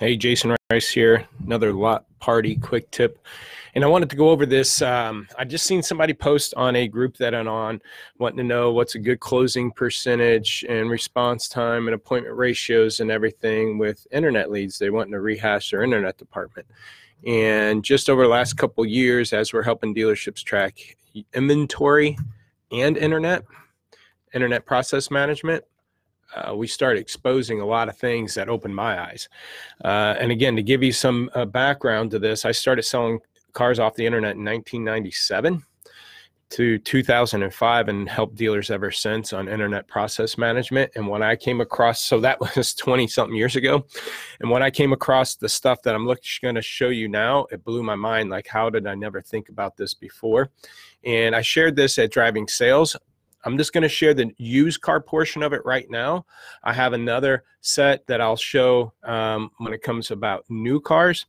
Hey, Jason Rice here. Another lot party quick tip. And I wanted to go over this. Um, I just seen somebody post on a group that I'm on wanting to know what's a good closing percentage and response time and appointment ratios and everything with internet leads. They wanting to rehash their internet department. And just over the last couple years, as we're helping dealerships track inventory and internet, internet process management, uh, we started exposing a lot of things that opened my eyes. Uh, and again, to give you some uh, background to this, I started selling cars off the internet in 1997 to 2005 and helped dealers ever since on internet process management. And when I came across, so that was 20 something years ago. And when I came across the stuff that I'm going to show you now, it blew my mind. Like, how did I never think about this before? And I shared this at Driving Sales. I'm just going to share the used car portion of it right now. I have another set that I'll show um, when it comes about new cars.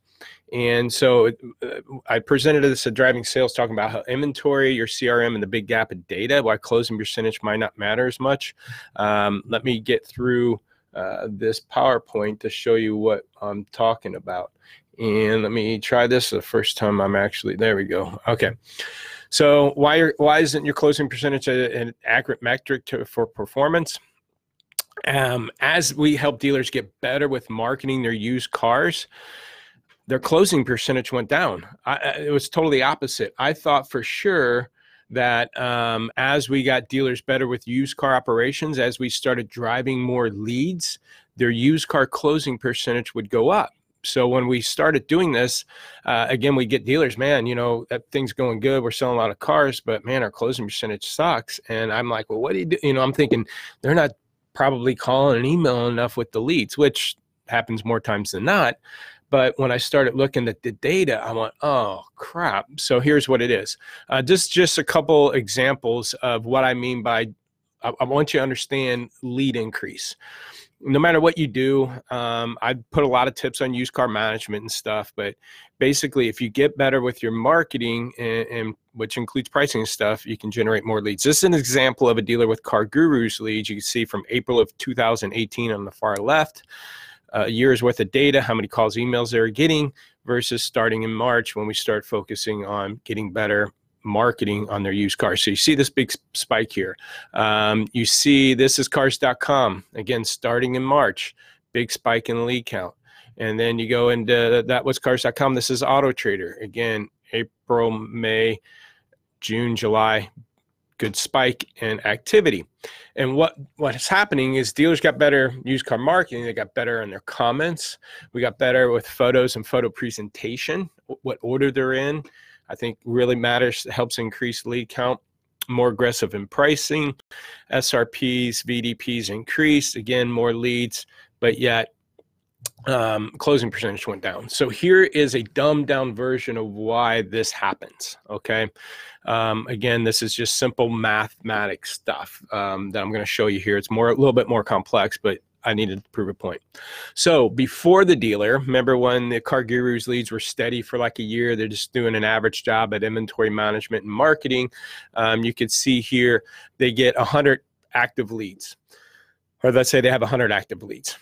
And so uh, I presented this at driving sales, talking about how inventory, your CRM, and the big gap of data, why closing percentage might not matter as much. Um, let me get through uh, this PowerPoint to show you what I'm talking about. And let me try this the first time I'm actually, there we go. Okay. So why are, why isn't your closing percentage an accurate metric to, for performance? Um, as we help dealers get better with marketing their used cars, their closing percentage went down. I, it was totally opposite. I thought for sure that um, as we got dealers better with used car operations, as we started driving more leads, their used car closing percentage would go up so when we started doing this, uh, again, we get dealers, man, you know, that thing's going good. We're selling a lot of cars, but man, our closing percentage sucks. And I'm like, well, what do you do? You know, I'm thinking they're not probably calling and emailing enough with the leads, which happens more times than not. But when I started looking at the data, I went, oh crap. So here's what it is. Uh, just just a couple examples of what I mean by I, I want you to understand lead increase no matter what you do, um, I put a lot of tips on used car management and stuff. But basically, if you get better with your marketing, and, and, which includes pricing and stuff, you can generate more leads. This is an example of a dealer with Car Gurus leads. You can see from April of 2018 on the far left, uh, years worth of data, how many calls, emails they're getting, versus starting in March when we start focusing on getting better marketing on their used cars. So you see this big spike here. Um, you see this is cars.com again starting in March, big spike in lead count. And then you go into that was cars.com. This is Auto Trader again, April, May, June, July, good spike in activity. And what what is happening is dealers got better used car marketing. They got better in their comments. We got better with photos and photo presentation, what order they're in. I think really matters, helps increase lead count. More aggressive in pricing, SRPs, VDPs increased, again, more leads, but yet um, closing percentage went down. So here is a dumbed down version of why this happens. Okay. Um, again, this is just simple mathematics stuff um, that I'm going to show you here. It's more a little bit more complex, but I needed to prove a point. So before the dealer, remember when the Car Gurus leads were steady for like a year, they're just doing an average job at inventory management and marketing. Um, you could see here they get 100 active leads, or let's say they have 100 active leads.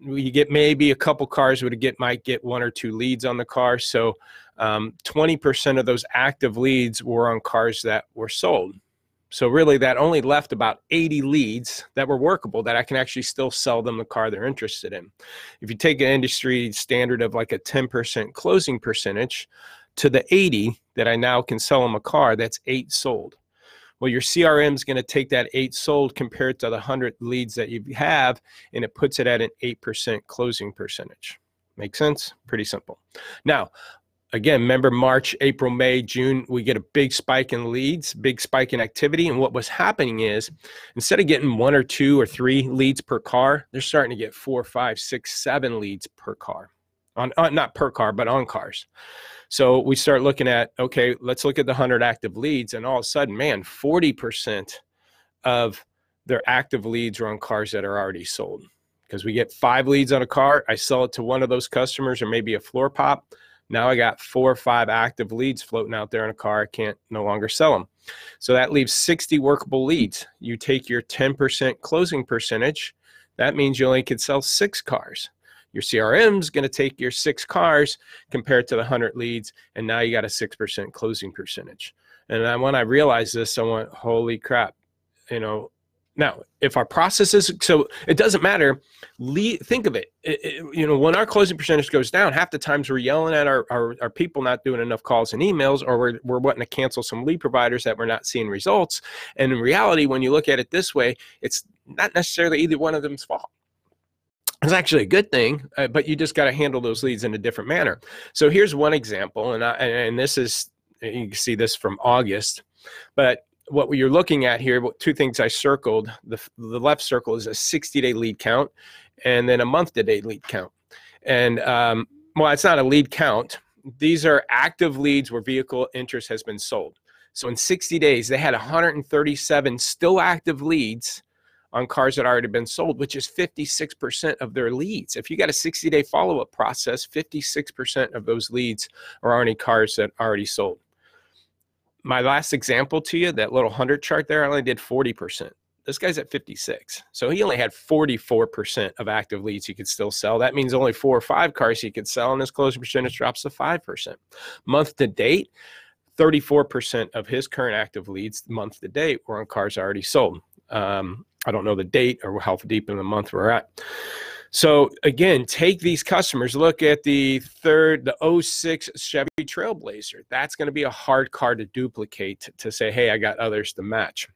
You get maybe a couple cars would get might get one or two leads on the car. So um, 20% of those active leads were on cars that were sold. So really that only left about 80 leads that were workable that I can actually still sell them the car they're interested in. If you take an industry standard of like a 10% closing percentage to the 80 that I now can sell them a car, that's eight sold. Well, your CRM is going to take that eight sold compared to the 100 leads that you have, and it puts it at an 8% closing percentage. Make sense? Pretty simple. Now, again, remember March, April, May, June, we get a big spike in leads, big spike in activity. And what was happening is instead of getting one or two or three leads per car, they're starting to get four, five, six, seven leads per car. On, on not per car, but on cars. So we start looking at, okay, let's look at the 100 active leads. And all of a sudden, man, 40% of their active leads are on cars that are already sold. Because we get five leads on a car, I sell it to one of those customers or maybe a floor pop now I got four or five active leads floating out there in a car. I can't no longer sell them. So that leaves 60 workable leads. You take your 10% closing percentage, that means you only could sell six cars. Your CRM is going to take your six cars compared to the 100 leads, and now you got a 6% closing percentage. And when I realized this, I went, holy crap, you know, now, if our process is so, it doesn't matter. Think of it. It, it. You know, when our closing percentage goes down, half the times we're yelling at our, our, our people not doing enough calls and emails, or we're, we're wanting to cancel some lead providers that we're not seeing results. And in reality, when you look at it this way, it's not necessarily either one of them's fault. It's actually a good thing, uh, but you just got to handle those leads in a different manner. So here's one example, and I, and this is you can see this from August, but what you're looking at here, two things I circled. The, the left circle is a 60 day lead count and then a month to date lead count. And um, well, it's not a lead count. These are active leads where vehicle interest has been sold. So in 60 days, they had 137 still active leads on cars that already been sold, which is 56% of their leads. If you got a 60 day follow up process, 56% of those leads are already cars that already sold my last example to you, that little 100 chart there, I only did 40%. This guy's at 56. So he only had 44% of active leads he could still sell. That means only four or five cars he could sell, and his closing percentage drops to 5%. Month to date, 34% of his current active leads month to date were on cars already sold. Um, I don't know the date or how deep in the month we're at. So again, take these customers. Look at the third, the 06 Chevy Trailblazer. That's going to be a hard car to duplicate to say, hey, I got others to match.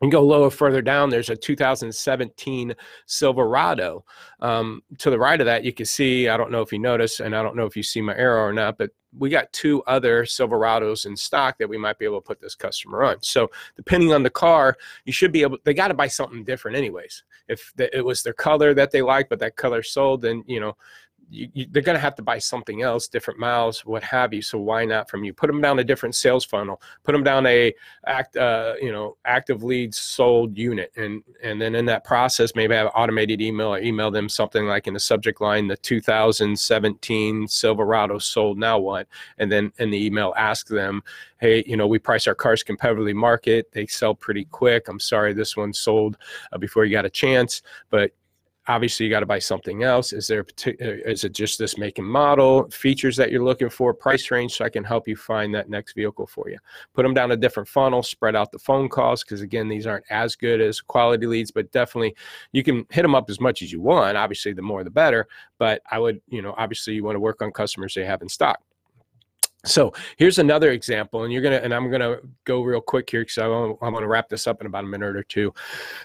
And go lower further down, there's a 2017 Silverado. Um, to the right of that, you can see, I don't know if you notice, and I don't know if you see my arrow or not, but we got two other Silverados in stock that we might be able to put this customer on. So depending on the car, you should be able, they got to buy something different anyways. If the, it was their color that they liked, but that color sold, then, you know, you, you, they're going to have to buy something else, different miles, what have you. So why not from you? Put them down a different sales funnel. Put them down a act, uh, you know, active leads sold unit, and and then in that process, maybe have automated email or email them something like in the subject line, the 2017 Silverado sold. Now what? And then in the email, ask them, hey, you know, we price our cars competitively market. They sell pretty quick. I'm sorry, this one sold uh, before you got a chance, but obviously you got to buy something else. Is there uh, it just this make and model features that you're looking for? Price range so i can help you find that next vehicle for you. Put them down a different funnel spread out the phone calls because again these aren't as good as quality leads but definitely you can hit them up as much as you want obviously the more the better but i would you know obviously you want to work on customers they have in stock so here's another example, and you're gonna, and I'm gonna go real quick here because I'm gonna wrap this up in about a minute or two.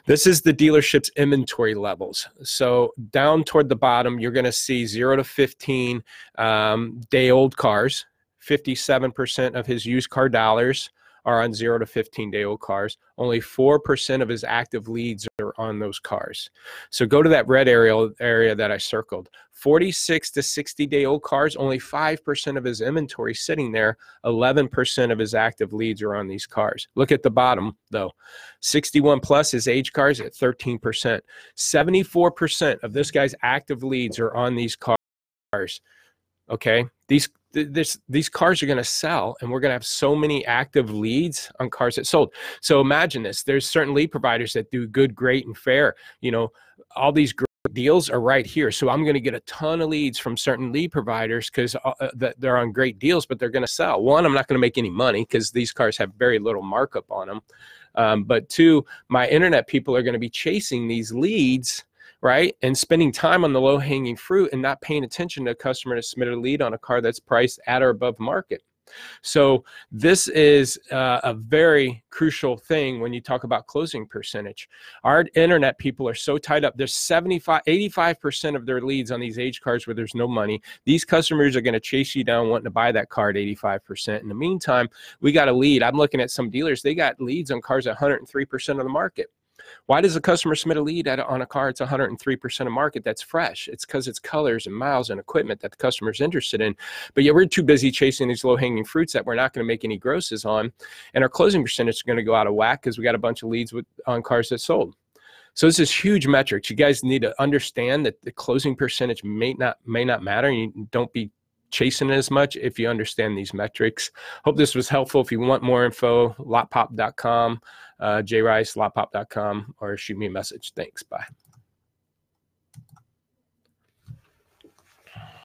This is the dealership's inventory levels. So down toward the bottom, you're gonna see zero to 15 um, day old cars. 57% of his used car dollars are on zero to 15 day old cars. Only 4% of his active leads are on those cars. So go to that red area, area that I circled. 46 to 60 day old cars, only 5% of his inventory sitting there. 11% of his active leads are on these cars. Look at the bottom though. 61 plus his age cars at 13%. 74% of this guy's active leads are on these cars. Okay. These this these cars are going to sell and we're going to have so many active leads on cars that sold. So imagine this there's certain lead providers that do good great and fair. You know all these great deals are right here. So i'm going to get a ton of leads from certain lead providers because uh, uh they're on great deals but they're going to sell. One i'm not going to make any money because these cars have very little markup on them um, but two my internet people are going to be chasing these leads right? And spending time on the low hanging fruit and not paying attention to a customer to submit a lead on a car that's priced at or above market. So this is uh, a very crucial thing when you talk about closing percentage. Our internet people are so tied up. There's 75, 85% of their leads on these age cards where there's no money. These customers are going to chase you down wanting to buy that car at 85%. In the meantime, we got a lead. I'm looking at some dealers. They got leads on cars at 103% of the market. Why does a customer submit a lead at, on a car? It's 103% of market that's fresh. It's because it's colors and miles and equipment that the customer's interested in. But yet we're too busy chasing these low hanging fruits that we're not going to make any grosses on. And our closing percentage is going to go out of whack because we got a bunch of leads with, on cars that sold. So this is huge metrics. You guys need to understand that the closing percentage may not may not matter. You don't be chasing as much if you understand these metrics. Hope this was helpful. If you want more info, lotpop.com, uh, jrice, lotpop.com, or shoot me a message. Thanks. Bye.